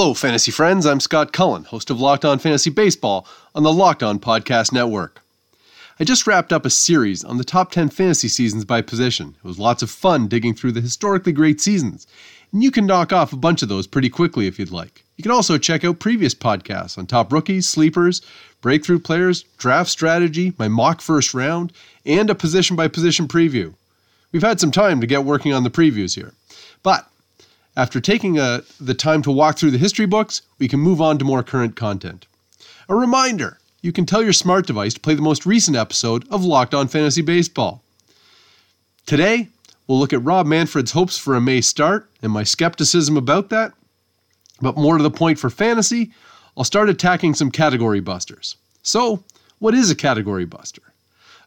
Hello, fantasy friends. I'm Scott Cullen, host of Locked On Fantasy Baseball on the Locked On Podcast Network. I just wrapped up a series on the top 10 fantasy seasons by position. It was lots of fun digging through the historically great seasons, and you can knock off a bunch of those pretty quickly if you'd like. You can also check out previous podcasts on top rookies, sleepers, breakthrough players, draft strategy, my mock first round, and a position by position preview. We've had some time to get working on the previews here. But after taking a, uh, the time to walk through the history books, we can move on to more current content. A reminder you can tell your smart device to play the most recent episode of Locked On Fantasy Baseball. Today, we'll look at Rob Manfred's hopes for a May start and my skepticism about that. But more to the point for fantasy, I'll start attacking some category busters. So, what is a category buster?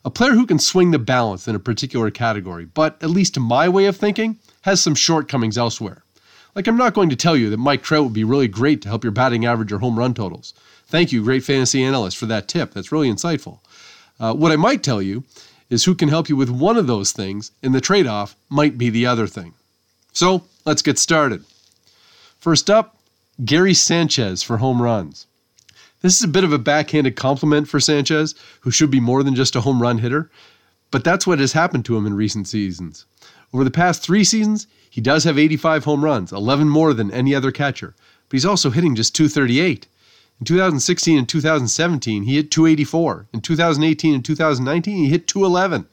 A player who can swing the balance in a particular category, but at least to my way of thinking, has some shortcomings elsewhere. Like, I'm not going to tell you that Mike Trout would be really great to help your batting average or home run totals. Thank you, great fantasy analyst, for that tip. That's really insightful. Uh, what I might tell you is who can help you with one of those things, and the trade off might be the other thing. So, let's get started. First up, Gary Sanchez for home runs. This is a bit of a backhanded compliment for Sanchez, who should be more than just a home run hitter, but that's what has happened to him in recent seasons. Over the past three seasons, he does have 85 home runs, 11 more than any other catcher, but he's also hitting just 238. In 2016 and 2017, he hit 284. In 2018 and 2019, he hit 211.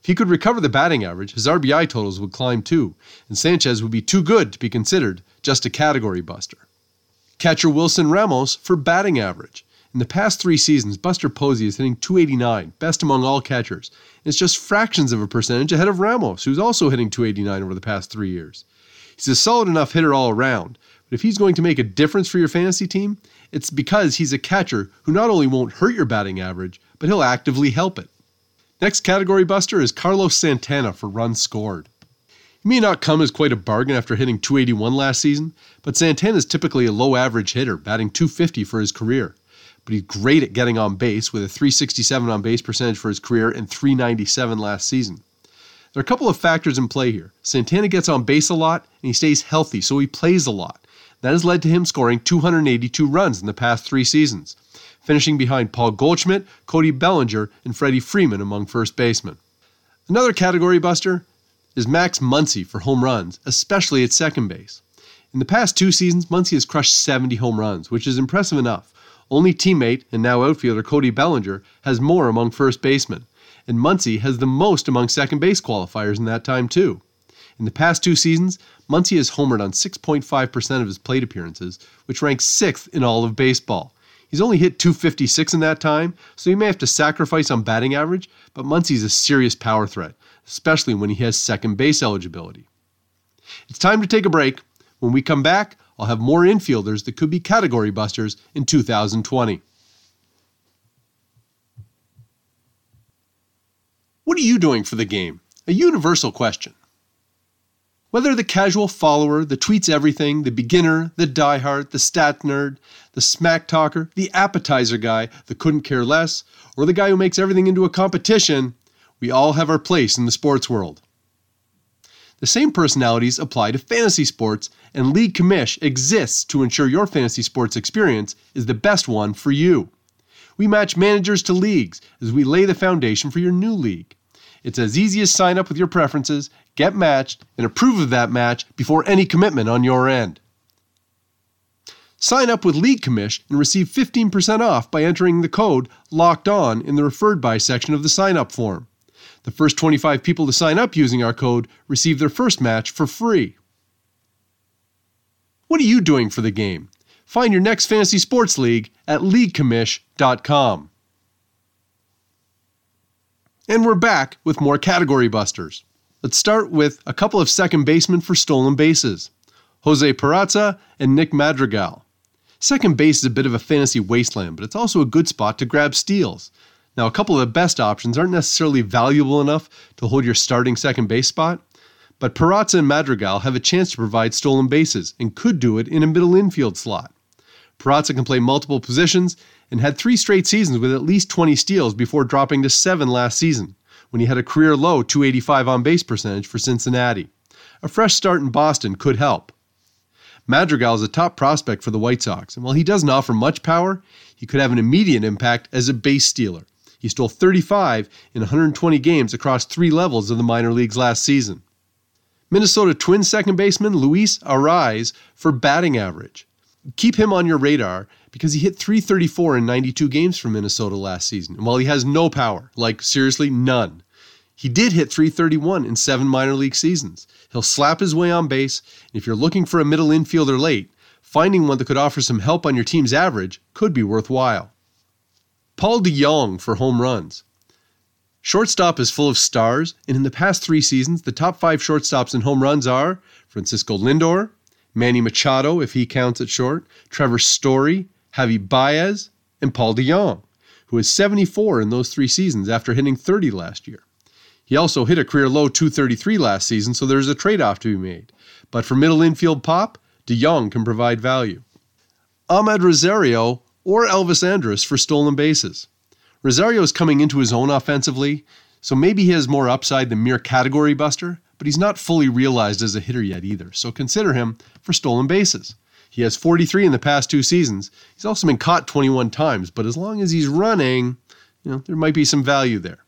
If he could recover the batting average, his RBI totals would climb too, and Sanchez would be too good to be considered just a category buster. Catcher Wilson Ramos for batting average. In the past three seasons, Buster Posey is hitting 289, best among all catchers. It's just fractions of a percentage ahead of Ramos, who's also hitting 289 over the past three years. He's a solid enough hitter all around, but if he's going to make a difference for your fantasy team, it's because he's a catcher who not only won't hurt your batting average, but he'll actively help it. Next category buster is Carlos Santana for runs scored. He may not come as quite a bargain after hitting 281 last season, but Santana is typically a low average hitter, batting 250 for his career but he's great at getting on base with a 367 on base percentage for his career and 397 last season. There are a couple of factors in play here. Santana gets on base a lot and he stays healthy, so he plays a lot. That has led to him scoring 282 runs in the past three seasons, finishing behind Paul Goldschmidt, Cody Bellinger, and Freddie Freeman among first basemen. Another category buster is Max Muncy for home runs, especially at second base. In the past two seasons, Muncy has crushed 70 home runs, which is impressive enough. Only teammate and now outfielder Cody Bellinger has more among first basemen, and Muncy has the most among second base qualifiers in that time, too. In the past two seasons, Muncy has homered on 6.5% of his plate appearances, which ranks sixth in all of baseball. He's only hit 256 in that time, so he may have to sacrifice on batting average, but Muncy's a serious power threat, especially when he has second base eligibility. It's time to take a break. When we come back, I'll have more infielders that could be category busters in 2020. What are you doing for the game? A universal question. Whether the casual follower, the tweets everything, the beginner, the diehard, the stat nerd, the smack talker, the appetizer guy, the couldn't care less, or the guy who makes everything into a competition, we all have our place in the sports world. The same personalities apply to fantasy sports, and League Commish exists to ensure your fantasy sports experience is the best one for you. We match managers to leagues as we lay the foundation for your new league. It's as easy as sign up with your preferences, get matched, and approve of that match before any commitment on your end. Sign up with League Commish and receive 15% off by entering the code LOCKED ON in the referred by section of the sign up form. The first 25 people to sign up using our code receive their first match for free. What are you doing for the game? Find your next fantasy sports league at leaguecommish.com. And we're back with more category busters. Let's start with a couple of second basemen for stolen bases Jose Peraza and Nick Madrigal. Second base is a bit of a fantasy wasteland, but it's also a good spot to grab steals. Now, a couple of the best options aren't necessarily valuable enough to hold your starting second base spot, but Peraza and Madrigal have a chance to provide stolen bases and could do it in a middle infield slot. Peraza can play multiple positions and had three straight seasons with at least 20 steals before dropping to seven last season, when he had a career low 285 on base percentage for Cincinnati. A fresh start in Boston could help. Madrigal is a top prospect for the White Sox, and while he doesn't offer much power, he could have an immediate impact as a base stealer. He stole 35 in 120 games across three levels of the minor leagues last season. Minnesota Twins second baseman Luis Arraez for batting average. Keep him on your radar because he hit 334 in 92 games for Minnesota last season. And while he has no power, like seriously none, he did hit 331 in seven minor league seasons. He'll slap his way on base, and if you're looking for a middle infielder late, finding one that could offer some help on your team's average could be worthwhile. Paul DeJong for home runs. Shortstop is full of stars, and in the past three seasons, the top five shortstops in home runs are Francisco Lindor, Manny Machado, if he counts at short, Trevor Story, Javi Baez, and Paul DeJong, who is 74 in those three seasons after hitting 30 last year. He also hit a career low 233 last season, so there's a trade off to be made. But for middle infield pop, DeJong can provide value. Amed Rosario or Elvis Andrus for stolen bases. Rosario is coming into his own offensively, so maybe he has more upside than mere category buster, but he's not fully realized as a hitter yet either, so consider him for stolen bases. He has 43 in the past two seasons. He's also been caught 21 times, but as long as he's running, you know, there might be some value there.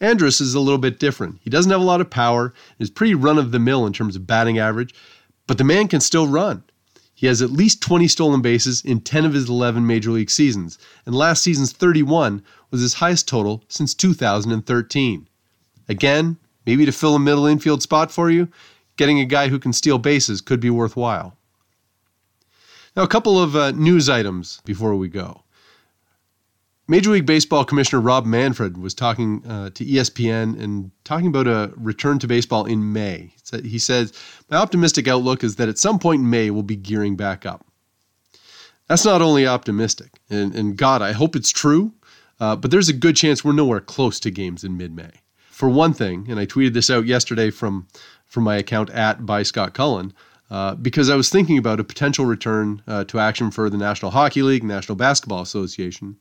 Andrus is a little bit different. He doesn't have a lot of power, is pretty run of the mill in terms of batting average, but the man can still run. He has at least 20 stolen bases in 10 of his 11 major league seasons, and last season's 31 was his highest total since 2013. Again, maybe to fill a middle infield spot for you, getting a guy who can steal bases could be worthwhile. Now, a couple of uh, news items before we go. Major League Baseball Commissioner Rob Manfred was talking uh, to ESPN and talking about a return to baseball in May. He says, My optimistic outlook is that at some point in May we'll be gearing back up. That's not only optimistic, and, and God, I hope it's true, uh, but there's a good chance we're nowhere close to games in mid May. For one thing, and I tweeted this out yesterday from, from my account at by Scott Cullen, uh, because I was thinking about a potential return uh, to action for the National Hockey League, National Basketball Association.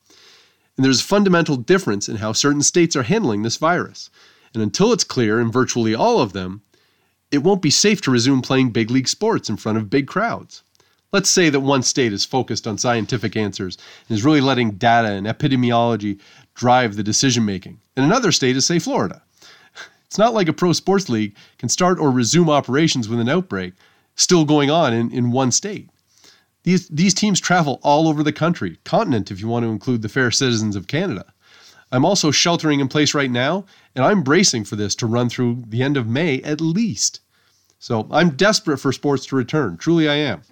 And there's a fundamental difference in how certain states are handling this virus. And until it's clear in virtually all of them, it won't be safe to resume playing big league sports in front of big crowds. Let's say that one state is focused on scientific answers and is really letting data and epidemiology drive the decision making, and another state is, say, Florida. It's not like a pro sports league can start or resume operations with an outbreak still going on in, in one state. These, these teams travel all over the country, continent, if you want to include the fair citizens of Canada. I'm also sheltering in place right now, and I'm bracing for this to run through the end of May at least. So I'm desperate for sports to return. Truly, I am.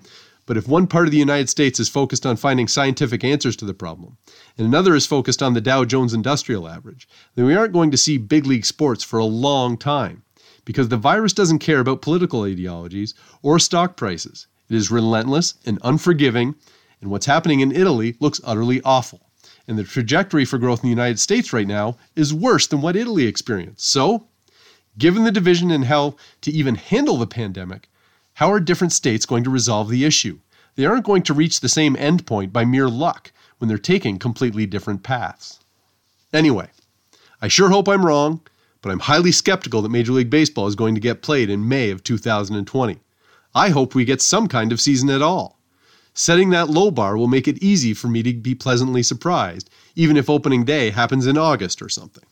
But if one part of the United States is focused on finding scientific answers to the problem, and another is focused on the Dow Jones Industrial Average, then we aren't going to see big league sports for a long time because the virus doesn't care about political ideologies or stock prices. It is relentless and unforgiving, and what's happening in Italy looks utterly awful. And the trajectory for growth in the United States right now is worse than what Italy experienced. So, given the division in how to even handle the pandemic, how are different states going to resolve the issue? They aren't going to reach the same endpoint by mere luck when they're taking completely different paths. Anyway, I sure hope I'm wrong, but I'm highly skeptical that Major League Baseball is going to get played in May of 2020. I hope we get some kind of season at all. Setting that low bar will make it easy for me to be pleasantly surprised, even if opening day happens in August or something.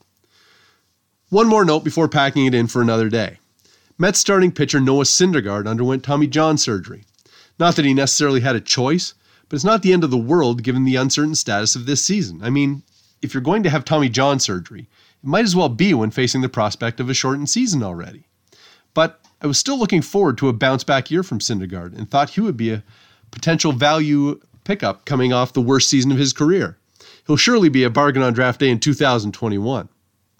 One more note before packing it in for another day. Mets starting pitcher Noah Syndergaard underwent Tommy John surgery. Not that he necessarily had a choice, but it's not the end of the world given the uncertain status of this season. I mean, if you're going to have Tommy John surgery, it might as well be when facing the prospect of a shortened season already. But I was still looking forward to a bounce back year from Syndergaard and thought he would be a potential value pickup coming off the worst season of his career. He'll surely be a bargain on draft day in 2021.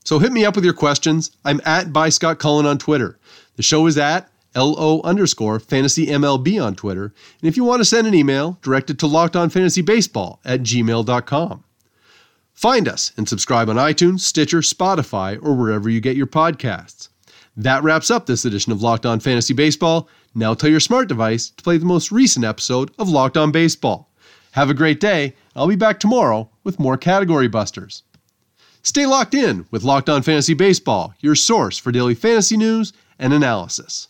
So hit me up with your questions. I'm at by Scott Cullen on Twitter. The show is at LO underscore fantasy MLB on Twitter. And if you want to send an email, direct it to lockedonfantasybaseball at gmail.com. Find us and subscribe on iTunes, Stitcher, Spotify, or wherever you get your podcasts. That wraps up this edition of Locked On Fantasy Baseball. Now tell your smart device to play the most recent episode of Locked On Baseball. Have a great day. I'll be back tomorrow with more category busters. Stay locked in with Locked On Fantasy Baseball, your source for daily fantasy news and analysis.